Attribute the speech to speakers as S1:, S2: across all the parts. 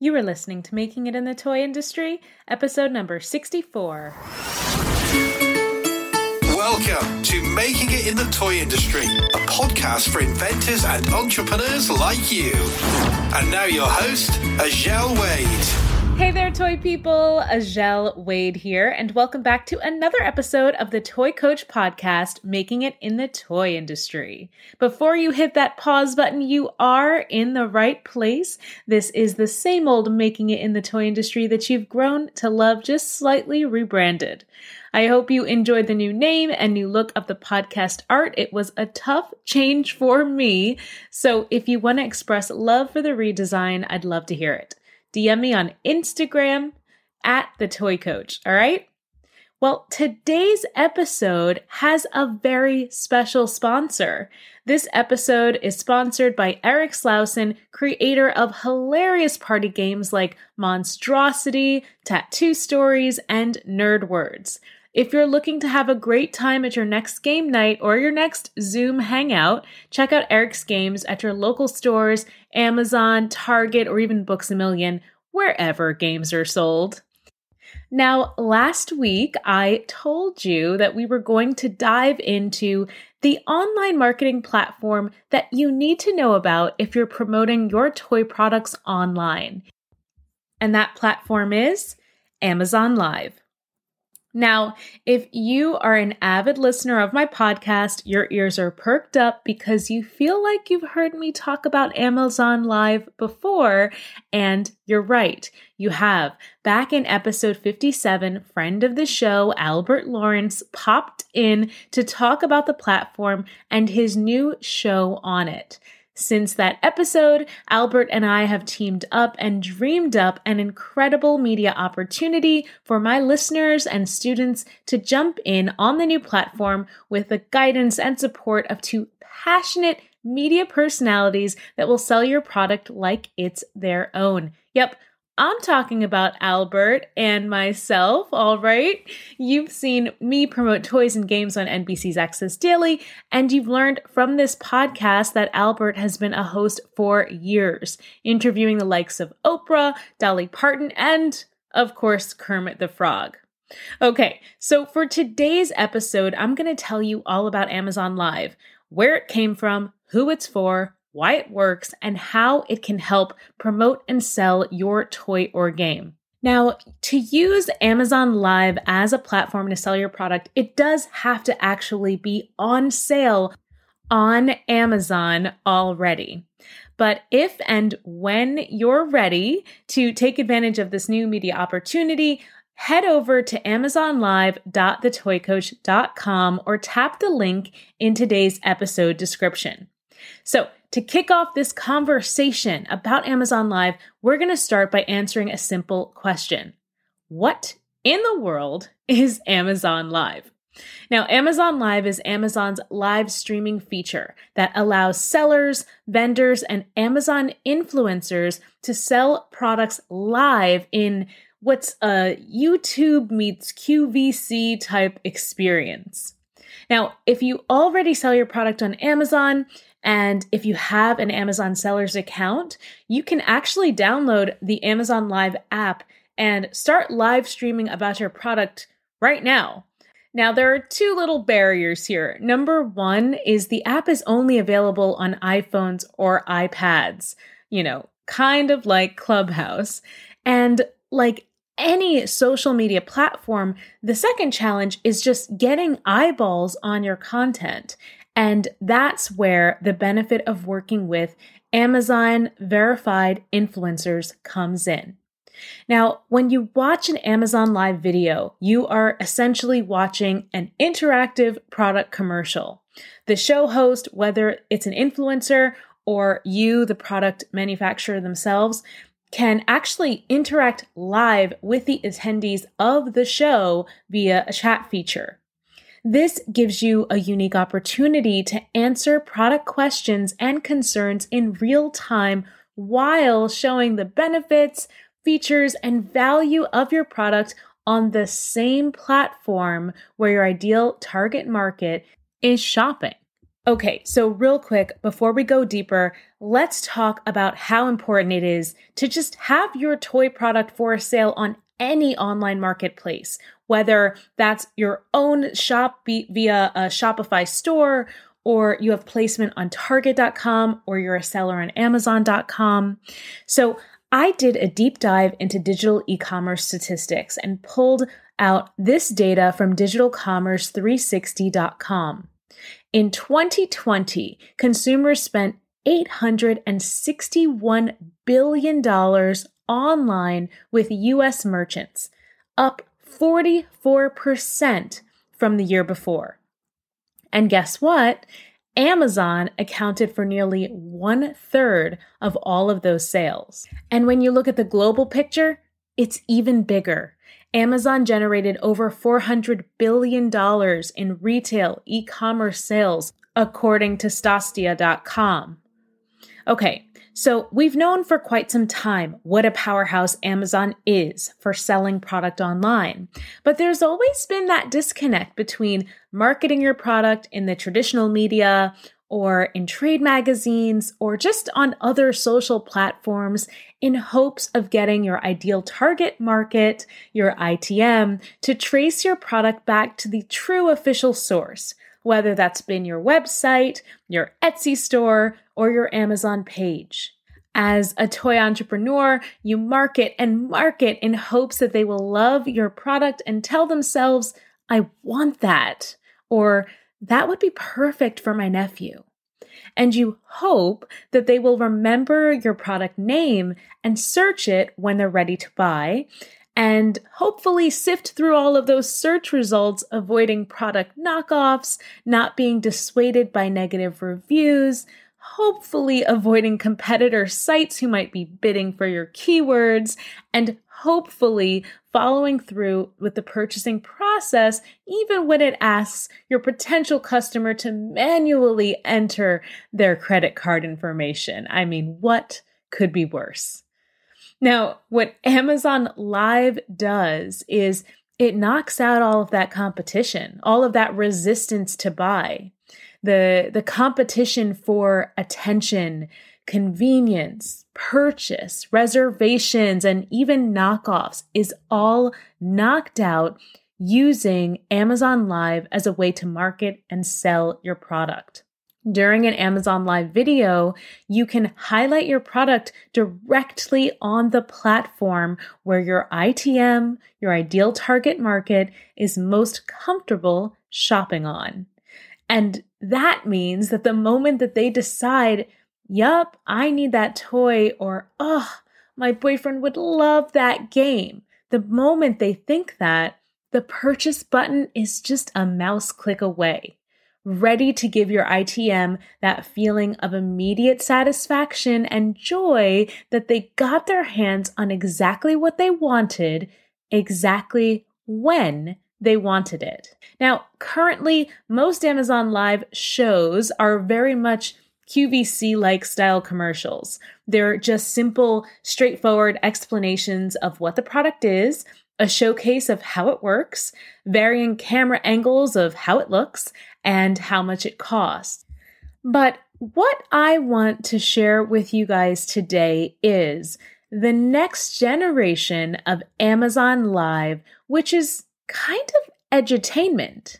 S1: You are listening to Making It in the Toy Industry, episode number 64.
S2: Welcome to Making It in the Toy Industry, a podcast for inventors and entrepreneurs like you. And now your host, Azhelle Wade.
S1: Hey there, toy people. Azhelle Wade here, and welcome back to another episode of the Toy Coach Podcast, Making It in the Toy Industry. Before you hit that pause button, you are in the right place. This is the same old Making It in the Toy Industry that you've grown to love, just slightly rebranded. I hope you enjoyed the new name and new look of the podcast art. It was a tough change for me. So if you want to express love for the redesign, I'd love to hear it. DM me on Instagram at the Toy Coach. All right. Well, today's episode has a very special sponsor. This episode is sponsored by Eric Slauson, creator of hilarious party games like Monstrosity, Tattoo Stories, and Nerd Words. If you're looking to have a great time at your next game night or your next Zoom hangout, check out Eric's games at your local stores, Amazon, Target, or even Books a Million, wherever games are sold. Now, last week I told you that we were going to dive into the online marketing platform that you need to know about if you're promoting your toy products online. And that platform is Amazon Live. Now, if you are an avid listener of my podcast, your ears are perked up because you feel like you've heard me talk about Amazon Live before, and you're right, you have. Back in episode 57, friend of the show, Albert Lawrence, popped in to talk about the platform and his new show on it. Since that episode, Albert and I have teamed up and dreamed up an incredible media opportunity for my listeners and students to jump in on the new platform with the guidance and support of two passionate media personalities that will sell your product like it's their own. Yep, I'm talking about Albert and myself, all right? You've seen me promote toys and games on NBC's Access Daily, and you've learned from this podcast that Albert has been a host for years, interviewing the likes of Oprah, Dolly Parton, and, of course, Kermit the Frog. Okay, so for today's episode, I'm going to tell you all about Amazon Live, where it came from, who it's for, why it works, and how it can help promote and sell your toy or game. Now, to use Amazon Live as a platform to sell your product, it does have to actually be on sale on Amazon already. But if and when you're ready to take advantage of this new media opportunity, head over to amazonlive.thetoycoach.com or tap the link in today's episode description. So, to kick off this conversation about Amazon Live, we're going to start by answering a simple question What in the world is Amazon Live? Now, Amazon Live is Amazon's live streaming feature that allows sellers, vendors, and Amazon influencers to sell products live in what's a YouTube meets QVC type experience. Now, if you already sell your product on Amazon, and if you have an Amazon sellers account, you can actually download the Amazon Live app and start live streaming about your product right now. Now, there are two little barriers here. Number one is the app is only available on iPhones or iPads, you know, kind of like Clubhouse. And like any social media platform, the second challenge is just getting eyeballs on your content. And that's where the benefit of working with Amazon verified influencers comes in. Now, when you watch an Amazon Live video, you are essentially watching an interactive product commercial. The show host, whether it's an influencer or you, the product manufacturer themselves, can actually interact live with the attendees of the show via a chat feature. This gives you a unique opportunity to answer product questions and concerns in real time while showing the benefits, features, and value of your product on the same platform where your ideal target market is shopping. Okay, so real quick, before we go deeper, let's talk about how important it is to just have your toy product for sale on any online marketplace, whether that's your own shop via a Shopify store or you have placement on target.com or you're a seller on amazon.com. So, I did a deep dive into digital e-commerce statistics and pulled out this data from digitalcommerce360.com. In 2020, consumers spent $861 billion online with US merchants, up 44% from the year before. And guess what? Amazon accounted for nearly one third of all of those sales. And when you look at the global picture, it's even bigger. Amazon generated over $400 billion in retail e commerce sales, according to Statista.com. Okay, so we've known for quite some time what a powerhouse Amazon is for selling product online. But there's always been that disconnect between marketing your product in the traditional media or in trade magazines or just on other social platforms in hopes of getting your ideal target market, your ITM, to trace your product back to the true official source, whether that's been your website, your Etsy store, or your Amazon page. As a toy entrepreneur, you market and market in hopes that they will love your product and tell themselves, I want that, or that would be perfect for my nephew. And you hope that they will remember your product name and search it when they're ready to buy, and hopefully sift through all of those search results, avoiding product knockoffs, not being dissuaded by negative reviews, hopefully avoiding competitor sites who might be bidding for your keywords, and hopefully following through with the purchasing process, even when it asks your potential customer to manually enter their credit card information. I mean, what could be worse? Now, what Amazon Live does is it knocks out all of that competition, all of that resistance to buy. The, the competition for attention, convenience, purchase, reservations, and even knockoffs is all knocked out using Amazon Live as a way to market and sell your product. During an Amazon Live video, you can highlight your product directly on the platform where your ITM, your ideal target market, is most comfortable shopping on. And that means that the moment that they decide yup, I need that toy, or oh, my boyfriend would love that game. The moment they think that, the purchase button is just a mouse click away, ready to give your ITM that feeling of immediate satisfaction and joy that they got their hands on exactly what they wanted, exactly when they wanted it. Now, currently, most Amazon Live shows are very much QVC like style commercials. They're just simple, straightforward explanations of what the product is, a showcase of how it works, varying camera angles of how it looks, and how much it costs. But what I want to share with you guys today is the next generation of Amazon Live, which is kind of edutainment.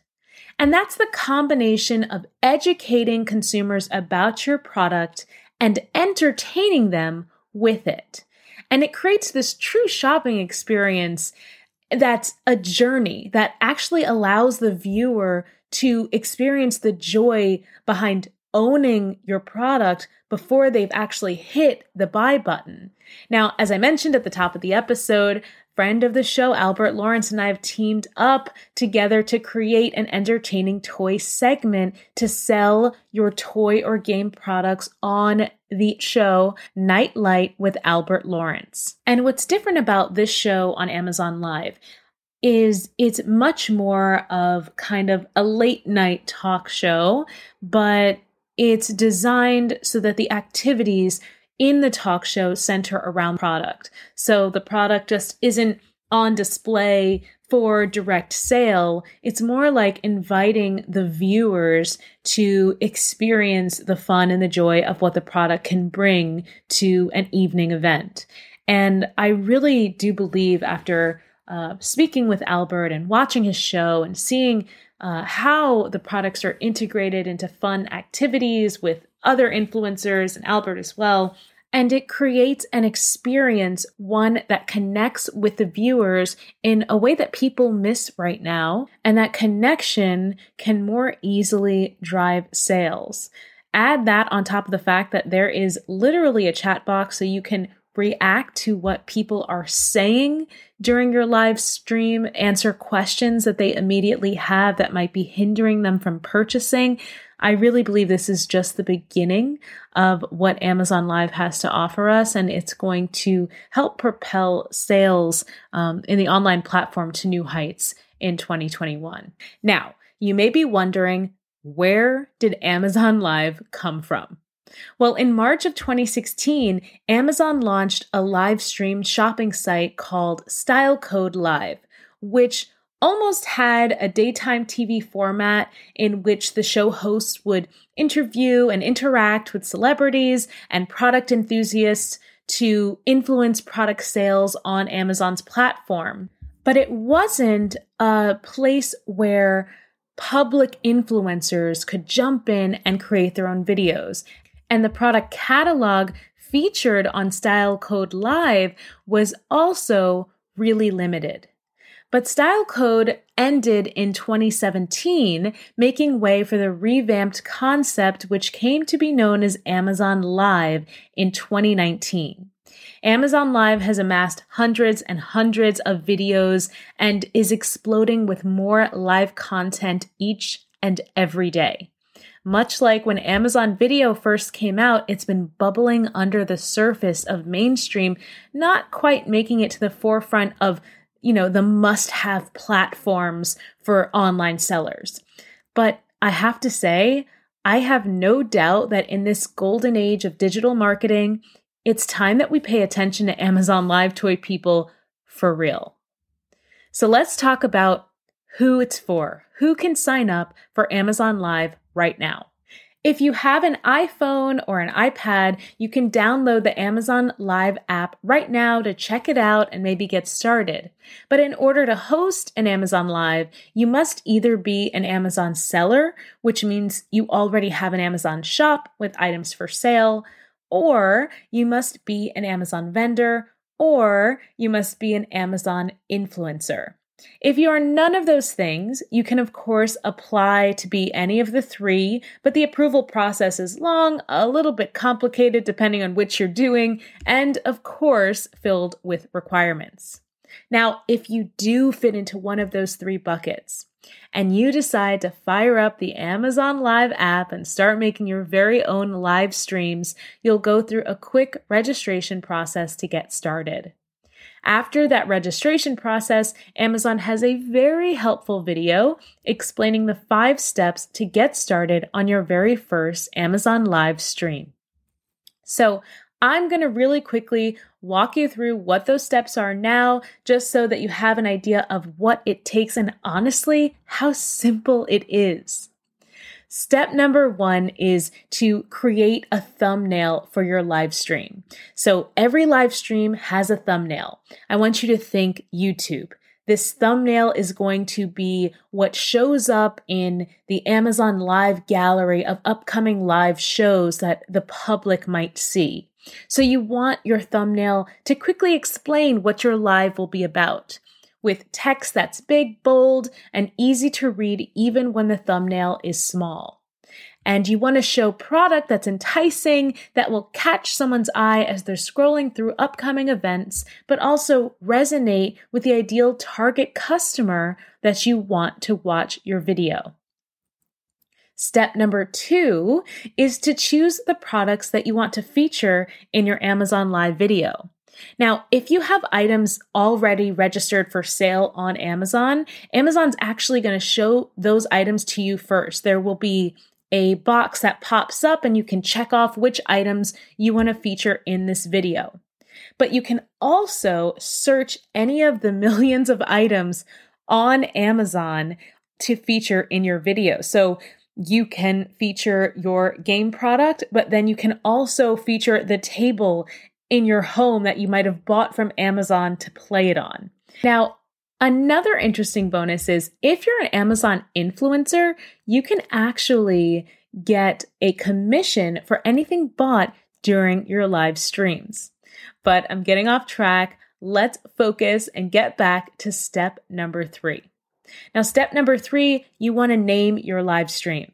S1: And that's the combination of educating consumers about your product and entertaining them with it. And it creates this true shopping experience that's a journey that actually allows the viewer to experience the joy behind owning your product before they've actually hit the buy button. Now, as I mentioned at the top of the episode, friend of the show, Albert Lawrence, and I have teamed up together to create an entertaining toy segment to sell your toy or game products on the show Nightlight with Albert Lawrence. And what's different about this show on Amazon Live is it's much more of kind of a late night talk show, but it's designed so that the activities in the talk show center around product. So the product just isn't on display for direct sale. It's more like inviting the viewers to experience the fun and the joy of what the product can bring to an evening event. And I really do believe after uh, speaking with Albert and watching his show and seeing uh, how the products are integrated into fun activities with other influencers and Albert as well, and it creates an experience, one that connects with the viewers in a way that people miss right now. And that connection can more easily drive sales. Add that on top of the fact that there is literally a chat box so you can react to what people are saying during your live stream, answer questions that they immediately have that might be hindering them from purchasing. I really believe this is just the beginning of what Amazon Live has to offer us, and it's going to help propel sales um, in the online platform to new heights in 2021. Now, you may be wondering where did Amazon Live come from? Well, in March of 2016, Amazon launched a live stream shopping site called Style Code Live, which almost had a daytime TV format in which the show hosts would interview and interact with celebrities and product enthusiasts to influence product sales on Amazon's platform. But it wasn't a place where public influencers could jump in and create their own videos. And the product catalog featured on Style Code Live was also really limited. But Style Code ended in 2017, making way for the revamped concept which came to be known as Amazon Live in 2019. Amazon Live has amassed hundreds and hundreds of videos and is exploding with more live content each and every day. Much like when Amazon Video first came out, it's been bubbling under the surface of mainstream, not quite making it to the forefront of you know, the must have platforms for online sellers. But I have to say, I have no doubt that in this golden age of digital marketing, it's time that we pay attention to Amazon Live Toy people for real. So let's talk about who it's for. Who can sign up for Amazon Live right now? If you have an iPhone or an iPad, you can download the Amazon Live app right now to check it out and maybe get started. But in order to host an Amazon Live, you must either be an Amazon seller, which means you already have an Amazon shop with items for sale, or you must be an Amazon vendor, or you must be an Amazon influencer. If you are none of those things, you can of course apply to be any of the three, but the approval process is long, a little bit complicated depending on which you're doing, and of course filled with requirements. Now, if you do fit into one of those three buckets, and you decide to fire up the Amazon Live app and start making your very own live streams, you'll go through a quick registration process to get started. After that registration process, Amazon has a very helpful video explaining the five steps to get started on your very first Amazon live stream. So, I'm going to really quickly walk you through what those steps are now, just so that you have an idea of what it takes and honestly, how simple it is. Step number one is to create a thumbnail for your live stream. So every live stream has a thumbnail. I want you to think YouTube. This thumbnail is going to be what shows up in the Amazon Live gallery of upcoming live shows that the public might see. So you want your thumbnail to quickly explain what your live will be about with text that's big, bold, and easy to read even when the thumbnail is small. And you want to show product that's enticing, that will catch someone's eye as they're scrolling through upcoming events, but also resonate with the ideal target customer that you want to watch your video. Step number two is to choose the products that you want to feature in your Amazon Live video. Now, if you have items already registered for sale on Amazon, Amazon's actually going to show those items to you first. There will be a box that pops up and you can check off which items you want to feature in this video. But you can also search any of the millions of items on Amazon to feature in your video. So you can feature your game product, but then you can also feature the table in your home that you might have bought from Amazon to play it on. Now, another interesting bonus is if you're an Amazon influencer, you can actually get a commission for anything bought during your live streams. But I'm getting off track. Let's focus and get back to step number three. Now, step number three, you want to name your live stream.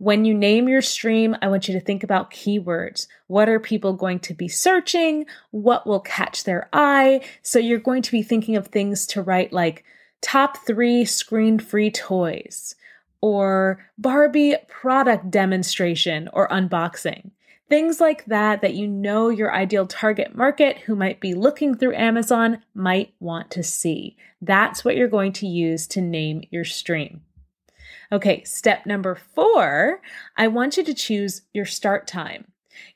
S1: When you name your stream, I want you to think about keywords. What are people going to be searching? What will catch their eye? So you're going to be thinking of things to write like top three screen free toys or Barbie product demonstration or unboxing. Things like that that you know your ideal target market who might be looking through Amazon might want to see. That's what you're going to use to name your stream. Okay, step number four, I want you to choose your start time.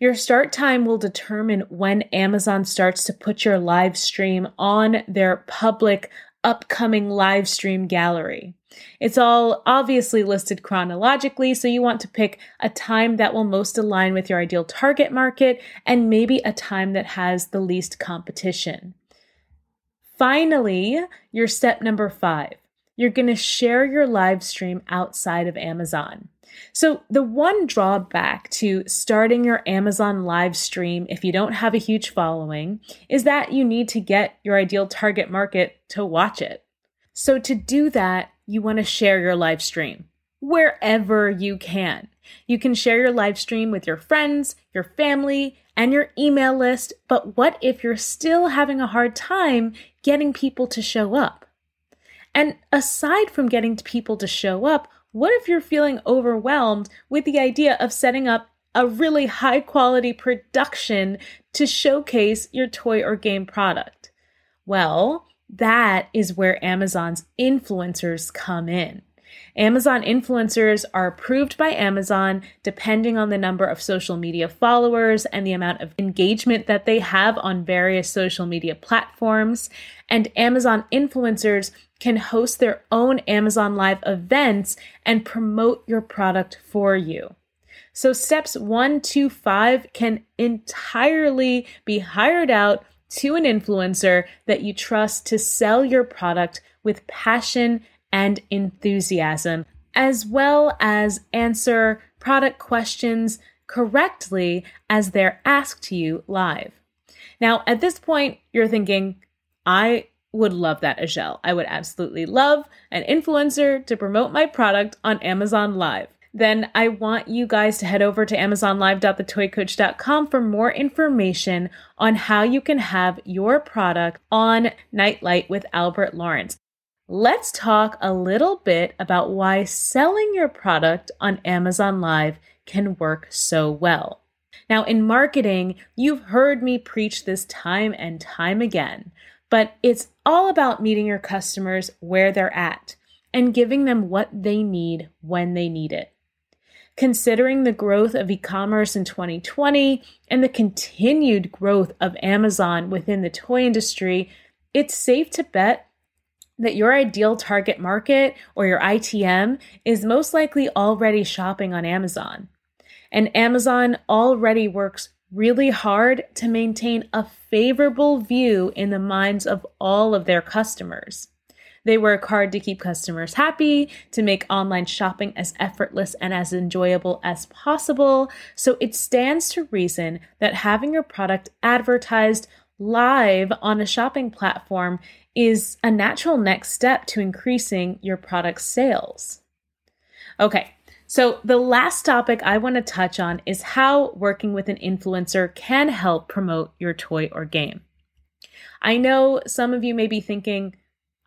S1: Your start time will determine when Amazon starts to put your live stream on their public upcoming live stream gallery. It's all obviously listed chronologically, so you want to pick a time that will most align with your ideal target market and maybe a time that has the least competition. Finally, your step number five you're going to share your live stream outside of Amazon. So, the one drawback to starting your Amazon live stream if you don't have a huge following is that you need to get your ideal target market to watch it. So, to do that, you want to share your live stream wherever you can. You can share your live stream with your friends, your family, and your email list, but what if you're still having a hard time getting people to show up? And aside from getting people to show up, what if you're feeling overwhelmed with the idea of setting up a really high quality production to showcase your toy or game product? Well, that is where Amazon's influencers come in. Amazon influencers are approved by Amazon depending on the number of social media followers and the amount of engagement that they have on various social media platforms. And Amazon influencers can host their own Amazon Live events and promote your product for you. So, steps one to five can entirely be hired out to an influencer that you trust to sell your product with passion and enthusiasm, as well as answer product questions correctly as they're asked to you live. Now, at this point, you're thinking, I would love that, Azhelle. I would absolutely love an influencer to promote my product on Amazon Live. Then I want you guys to head over to amazonlive.thetoycoach.com for more information on how you can have your product on Nightlight with Albert Lawrence let's talk a little bit about why selling your product on Amazon Live can work so well. Now, in marketing, you've heard me preach this time and time again, but it's all about meeting your customers where they're at and giving them what they need when they need it. Considering the growth of e commerce in 2020 and the continued growth of Amazon within the toy industry, it's safe to bet that your ideal target market or your ITM is most likely already shopping on Amazon. And Amazon already works really hard to maintain a favorable view in the minds of all of their customers. They work hard to keep customers happy, to make online shopping as effortless and as enjoyable as possible. So it stands to reason that having your product advertised live on a shopping platform is a natural next step to increasing your product sales. Okay, so the last topic I want to touch on is how working with an influencer can help promote your toy or game. I know some of you may be thinking,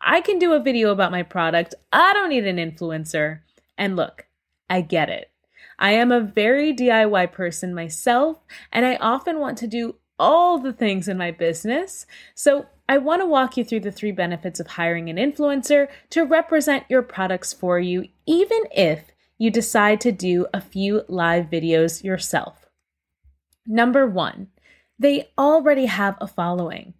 S1: I can do a video about my product, I don't need an influencer. And look, I get it. I am a very DIY person myself, and I often want to do all the things in my business. So I want to walk you through the three benefits of hiring an influencer to represent your products for you, even if you decide to do a few live videos yourself. Number one, They already have a following.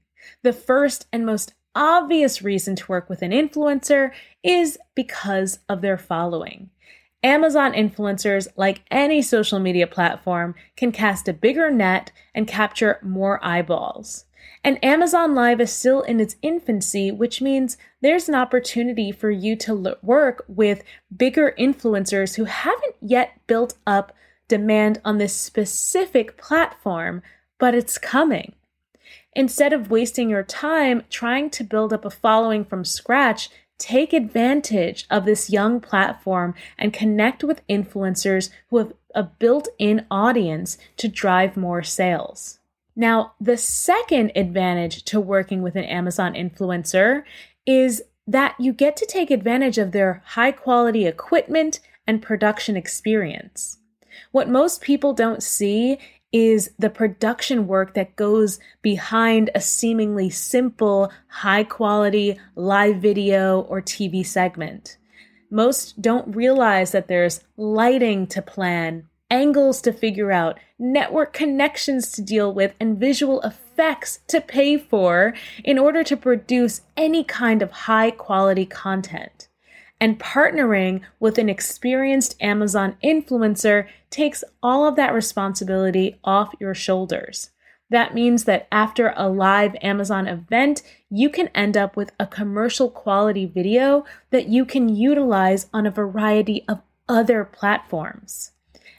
S1: The first and most obvious reason to work with an influencer is because of their following. Amazon influencers, like any social media platform, can cast a bigger net and capture more eyeballs. And Amazon Live is still in its infancy, which means there's an opportunity for you to work with bigger influencers who haven't yet built up demand on this specific platform, but it's coming. Instead of wasting your time trying to build up a following from scratch, take advantage of this young platform and connect with influencers who have a built in audience to drive more sales. Now, the second advantage to working with an Amazon influencer is that you get to take advantage of their high quality equipment and production experience. What most people don't see is the production work that goes behind a seemingly simple, high quality live video or TV segment. Most don't realize that there's lighting to plan, angles to figure out, network connections to deal with, and visual effects to pay for in order to produce any kind of high quality content. And partnering with an experienced Amazon influencer takes all of that responsibility off your shoulders. That means that after a live Amazon event, you can end up with a commercial quality video that you can utilize on a variety of other platforms.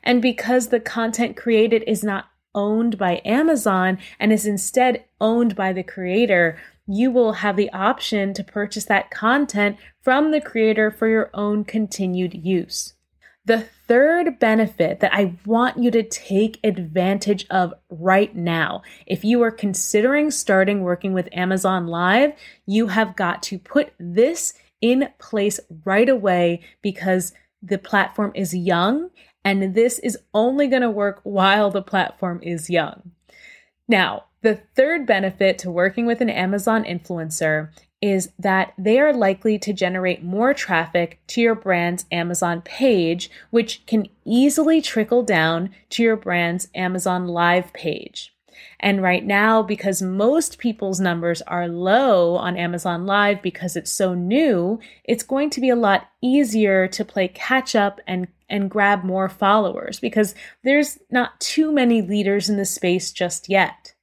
S1: And because the content created is not owned by Amazon and is instead owned by the creator, you will have the option to purchase that content from the creator for your own continued use. The third benefit that I want you to take advantage of right now, if you are considering starting working with Amazon Live, you have got to put this in place right away because the platform is young and this is only going to work while the platform is young. Now, the third benefit to working with an Amazon influencer is that they are likely to generate more traffic to your brand's Amazon page, which can easily trickle down to your brand's Amazon Live page. And right now, because most people's numbers are low on Amazon Live because it's so new, it's going to be a lot easier to play catch up and and grab more followers because there's not too many leaders in the space just yet.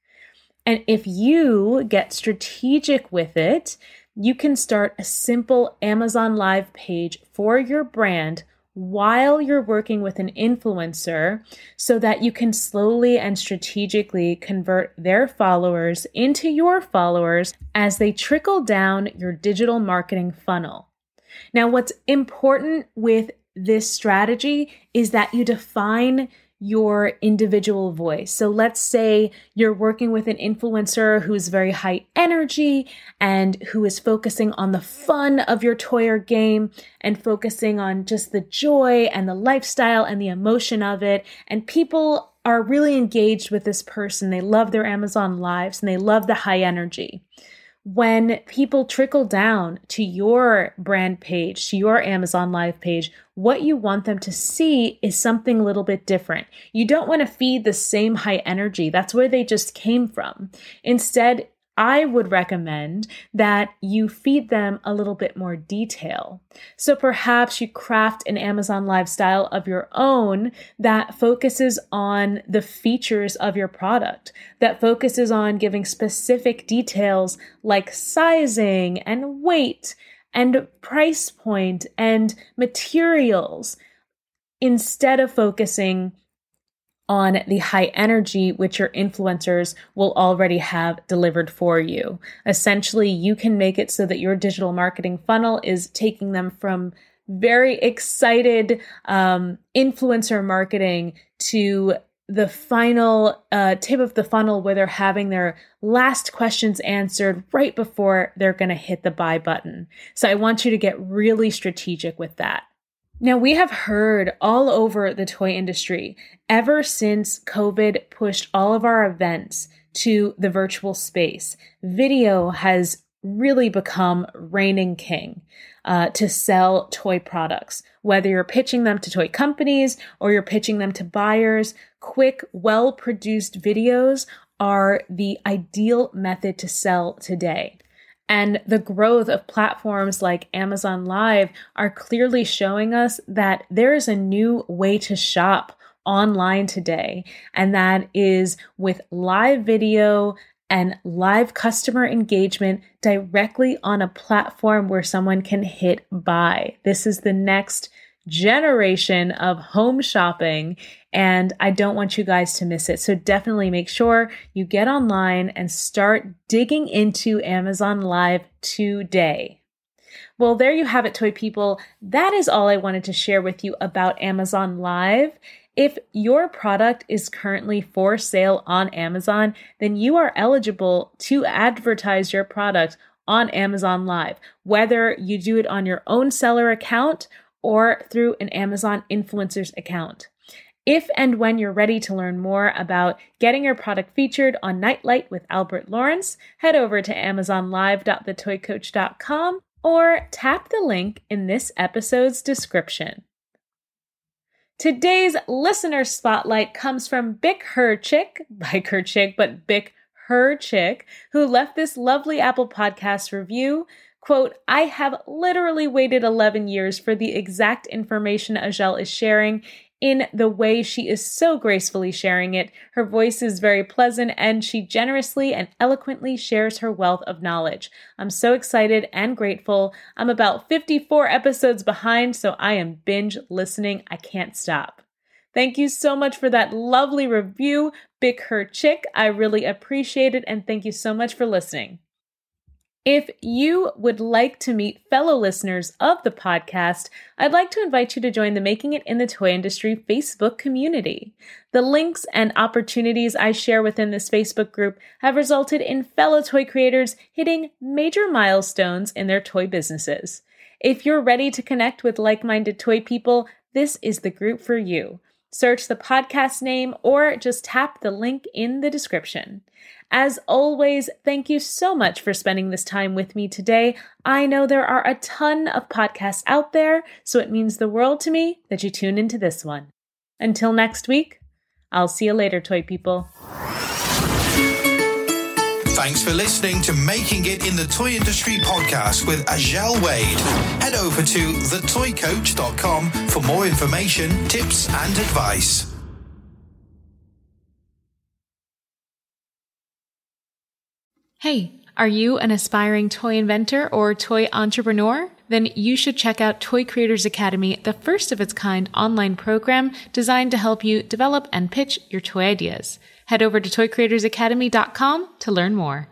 S1: And if you get strategic with it, you can start a simple Amazon Live page for your brand while you're working with an influencer so that you can slowly and strategically convert their followers into your followers as they trickle down your digital marketing funnel. Now, what's important with this strategy is that you define your individual voice. So let's say you're working with an influencer who's very high energy and who is focusing on the fun of your toy or game and focusing on just the joy and the lifestyle and the emotion of it. And people are really engaged with this person. They love their Amazon lives and they love the high energy when people trickle down to your brand page, to your Amazon Live page, what you want them to see is something a little bit different. You don't want to feed the same high energy. That's where they just came from. Instead, I would recommend that you feed them a little bit more detail. So perhaps you craft an Amazon lifestyle of your own that focuses on the features of your product, that focuses on giving specific details like sizing and weight and price point and materials instead of focusing on the high energy which your influencers will already have delivered for you. Essentially, you can make it so that your digital marketing funnel is taking them from very excited um, influencer marketing to the final uh, tip of the funnel where they're having their last questions answered right before they're going to hit the buy button. So I want you to get really strategic with that. Now, we have heard all over the toy industry ever since COVID pushed all of our events to the virtual space. Video has really become reigning king uh, to sell toy products. Whether you're pitching them to toy companies or you're pitching them to buyers, quick, well produced videos are the ideal method to sell today. And the growth of platforms like Amazon Live are clearly showing us that there is a new way to shop online today. And that is with live video and live customer engagement directly on a platform where someone can hit buy. This is the next generation of home shopping and I don't want you guys to miss it. So definitely make sure you get online and start digging into Amazon Live today. Well, there you have it, toy people. That is all I wanted to share with you about Amazon Live. If your product is currently for sale on Amazon, then you are eligible to advertise your product on Amazon Live, whether you do it on your own seller account or through an Amazon influencers account. If and when you're ready to learn more about getting your product featured on Nightlight with Albert Lawrence, head over to amazonlive.thetoycoach.com or tap the link in this episode's description. Today's listener spotlight comes from Bick Her Chick, by Chick, but Bick Her Chick, who left this lovely Apple Podcast review Quote, I have literally waited 11 years for the exact information Azhelle is sharing in the way she is so gracefully sharing it. Her voice is very pleasant and she generously and eloquently shares her wealth of knowledge. I'm so excited and grateful. I'm about 54 episodes behind, so I am binge listening. I can't stop. Thank you so much for that lovely review, Big Her Chick. I really appreciate it and thank you so much for listening. If you would like to meet fellow listeners of the podcast, I'd like to invite you to join the Making It in the Toy Industry Facebook community. The links and opportunities I share within this Facebook group have resulted in fellow toy creators hitting major milestones in their toy businesses. If you're ready to connect with like minded toy people, this is the group for you. Search the podcast name or just tap the link in the description. As always, thank you so much for spending this time with me today. I know there are a ton of podcasts out there, so it means the world to me that you tune into this one. Until next week, I'll see you later, toy people.
S2: Thanks for listening to Making It in the Toy Industry podcast with Azhelle Wade. Head over to thetoycoach.com for more information, tips, and advice.
S1: Hey, are you an aspiring toy inventor or toy entrepreneur? Then you should check out Toy Creators Academy, the first of its kind online program designed to help you develop and pitch your toy ideas. Head over to toycreatorsacademy.com to learn more.